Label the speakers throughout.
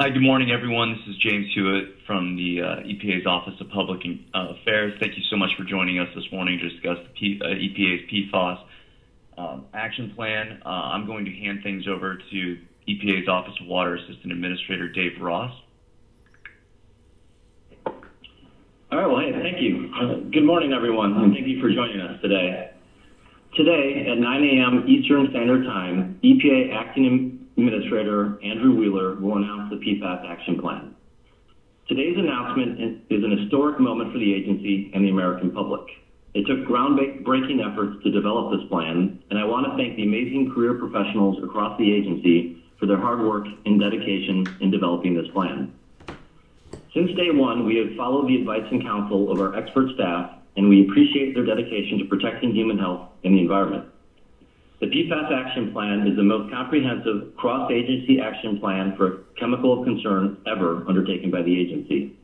Speaker 1: Hi, good morning, everyone. This is James Hewitt from the uh, EPA's Office of Public uh, Affairs. Thank you so much for joining us this morning to discuss the P, uh, EPA's PFAS um, action plan. Uh, I'm going to hand things over to EPA's Office of Water Assistant Administrator Dave Ross.
Speaker 2: All right, well, hey, thank you. Good morning, everyone, thank you for joining us today. Today, at 9 a.m. Eastern Standard Time, EPA Acting Administrator Andrew Wheeler will announce the PFAS Action Plan. Today's announcement is an historic moment for the agency and the American public. It took groundbreaking efforts to develop this plan, and I want to thank the amazing career professionals across the agency for their hard work and dedication in developing this plan. Since day one, we have followed the advice and counsel of our expert staff, and we appreciate their dedication to protecting human health and the environment. The PFAS Action Plan is the most comprehensive cross-agency action plan for a chemical of concern ever undertaken by the agency.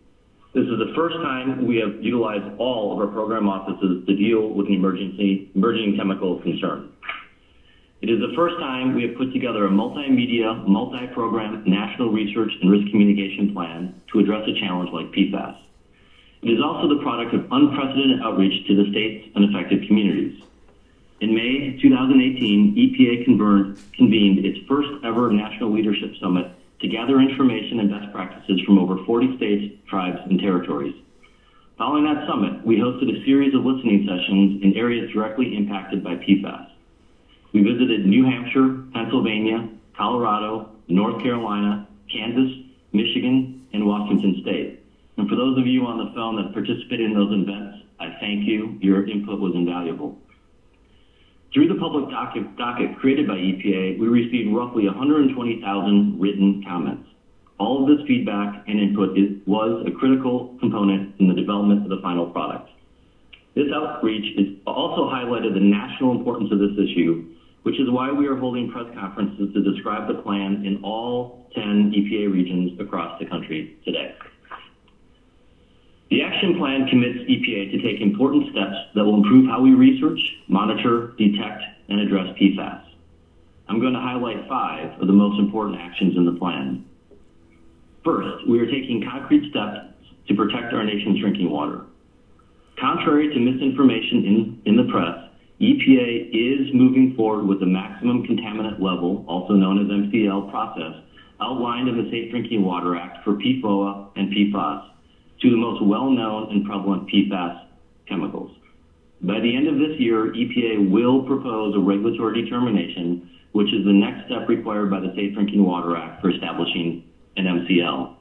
Speaker 2: This is the first time we have utilized all of our program offices to deal with an emergency, emerging chemical of concern. It is the first time we have put together a multimedia, multi-program national research and risk communication plan to address a challenge like PFAS. It is also the product of unprecedented outreach to the states and affected communities. In May 2018, EPA convened its first ever National Leadership Summit to gather information and best practices from over 40 states, tribes, and territories. Following that summit, we hosted a series of listening sessions in areas directly impacted by PFAS. We visited New Hampshire, Pennsylvania, Colorado, North Carolina, Kansas, Michigan, and Washington State. And for those of you on the phone that participated in those events, I thank you. Your input was invaluable. Through the public docket, created by EPA, we received roughly 120,000 written comments. All of this feedback and input was a critical component in the development of the final product. This outreach is also highlighted the national importance of this issue which is why we are holding press conferences to describe the plan in all 10 EPA regions across the country today. The action plan commits EPA to take important steps that will improve how we research, monitor, detect, and address PFAS. I'm going to highlight five of the most important actions in the plan. First, we are taking concrete steps to protect our nation's drinking water. Contrary to misinformation in, in the press, EPA is moving forward with the maximum contaminant level, also known as MCL process, outlined in the Safe Drinking Water Act for PFOA and PFOS to the most well-known and prevalent PFAS chemicals. By the end of this year, EPA will propose a regulatory determination, which is the next step required by the Safe Drinking Water Act for establishing an MCL.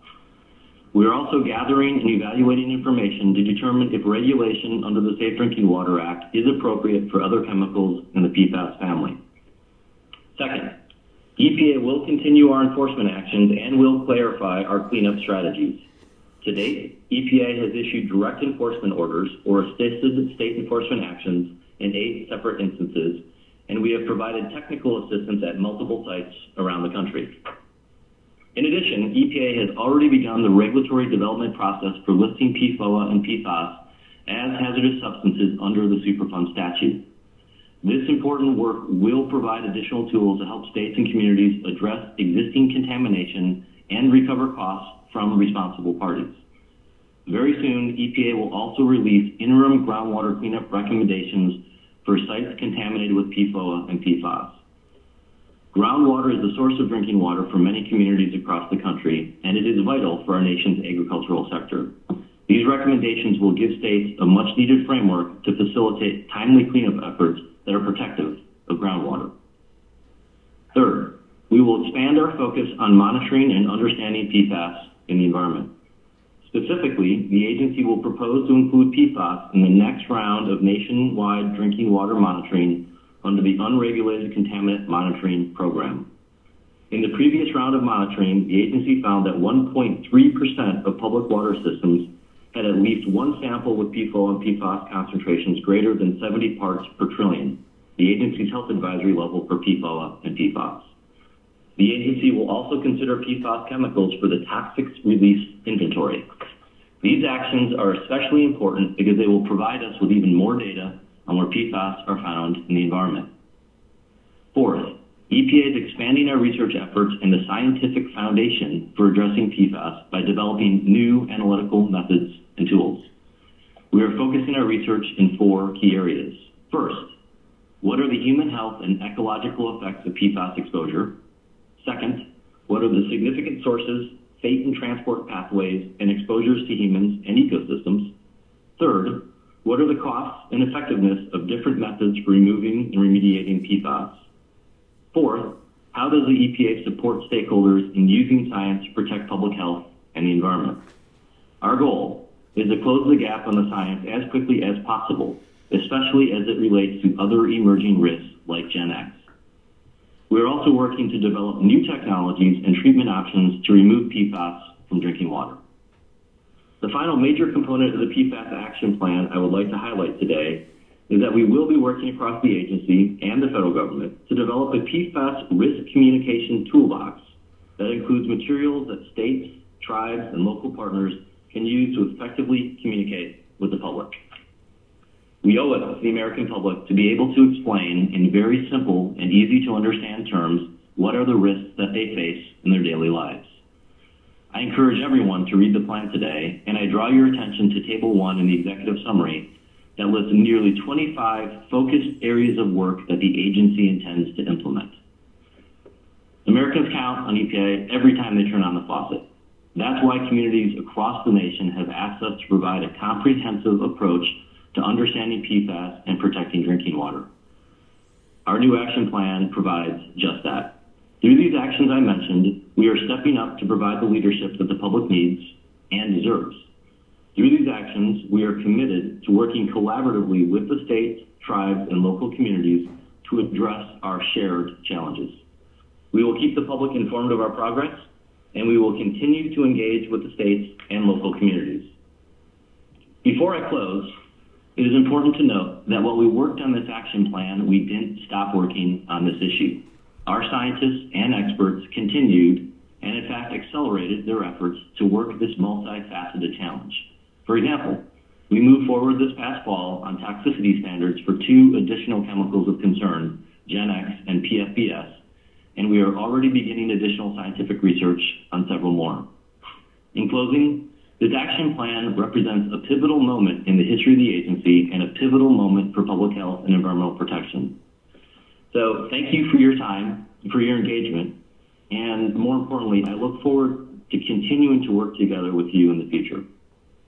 Speaker 2: We are also gathering and evaluating information to determine if regulation under the Safe Drinking Water Act is appropriate for other chemicals in the PFAS family. Second, EPA will continue our enforcement actions and will clarify our cleanup strategies. To date, EPA has issued direct enforcement orders or assisted state enforcement actions in eight separate instances, and we have provided technical assistance at multiple sites around the country. In addition, EPA has already begun the regulatory development process for listing PFOA and PFOS as hazardous substances under the Superfund statute. This important work will provide additional tools to help states and communities address existing contamination and recover costs from responsible parties. Very soon, EPA will also release interim groundwater cleanup recommendations for sites contaminated with PFOA and PFOS. Groundwater is the source of drinking water for many communities across the country, and it is vital for our nation's agricultural sector. These recommendations will give states a much needed framework to facilitate timely cleanup efforts that are protective of groundwater. Third, we will expand our focus on monitoring and understanding PFAS in the environment. Specifically, the agency will propose to include PFAS in the next round of nationwide drinking water monitoring under the Unregulated Contaminant Monitoring Program. In the previous round of monitoring, the agency found that 1.3% of public water systems had at least one sample with PFOA and PFOS concentrations greater than 70 parts per trillion, the agency's health advisory level for PFOA and PFOS. The agency will also consider PFAS chemicals for the toxics release inventory. These actions are especially important because they will provide us with even more data on where PFAS are found in the environment. Fourth, EPA is expanding our research efforts and the scientific foundation for addressing PFAS by developing new analytical methods and tools. We are focusing our research in four key areas. First, what are the human health and ecological effects of PFAS exposure? Second, what are the significant sources, fate and transport pathways, and exposures to humans and ecosystems? Third, what are the costs and effectiveness of different methods for removing and remediating PFAS? Fourth, how does the EPA support stakeholders in using science to protect public health and the environment? Our goal is to close the gap on the science as quickly as possible, especially as it relates to other emerging risks like GenX. We are also working to develop new technologies and treatment options to remove PFAS from drinking water. The final major component of the PFAS action plan I would like to highlight today is that we will be working across the agency and the federal government to develop a PFAS risk communication toolbox that includes materials that states, tribes, and local partners can use to effectively communicate with the public. We owe it to the American public to be able to explain in very simple and easy to understand terms what are the risks that they face in their daily lives. I encourage everyone to read the plan today, and I draw your attention to Table 1 in the executive summary that lists nearly 25 focused areas of work that the agency intends to implement. Americans count on EPA every time they turn on the faucet. That's why communities across the nation have asked us to provide a comprehensive approach to understanding PFAS and protecting drinking water. Our new action plan provides just that. Through these actions I mentioned, we are stepping up to provide the leadership that the public needs and deserves. Through these actions, we are committed to working collaboratively with the states, tribes, and local communities to address our shared challenges. We will keep the public informed of our progress, and we will continue to engage with the states and local communities. Before I close, it is important to note that while we worked on this action plan, we didn't stop working on this issue. Our scientists and experts continued and in fact accelerated their efforts to work this multifaceted challenge. For example, we moved forward this past fall on toxicity standards for two additional chemicals of concern, GenX and PFBS, and we are already beginning additional scientific research on several more. In closing, this action plan represents a pivotal moment in the history of the agency and a pivotal moment for public health and environmental protection. So thank you for your time, for your engagement, and more importantly, I look forward to continuing to work together with you in the future.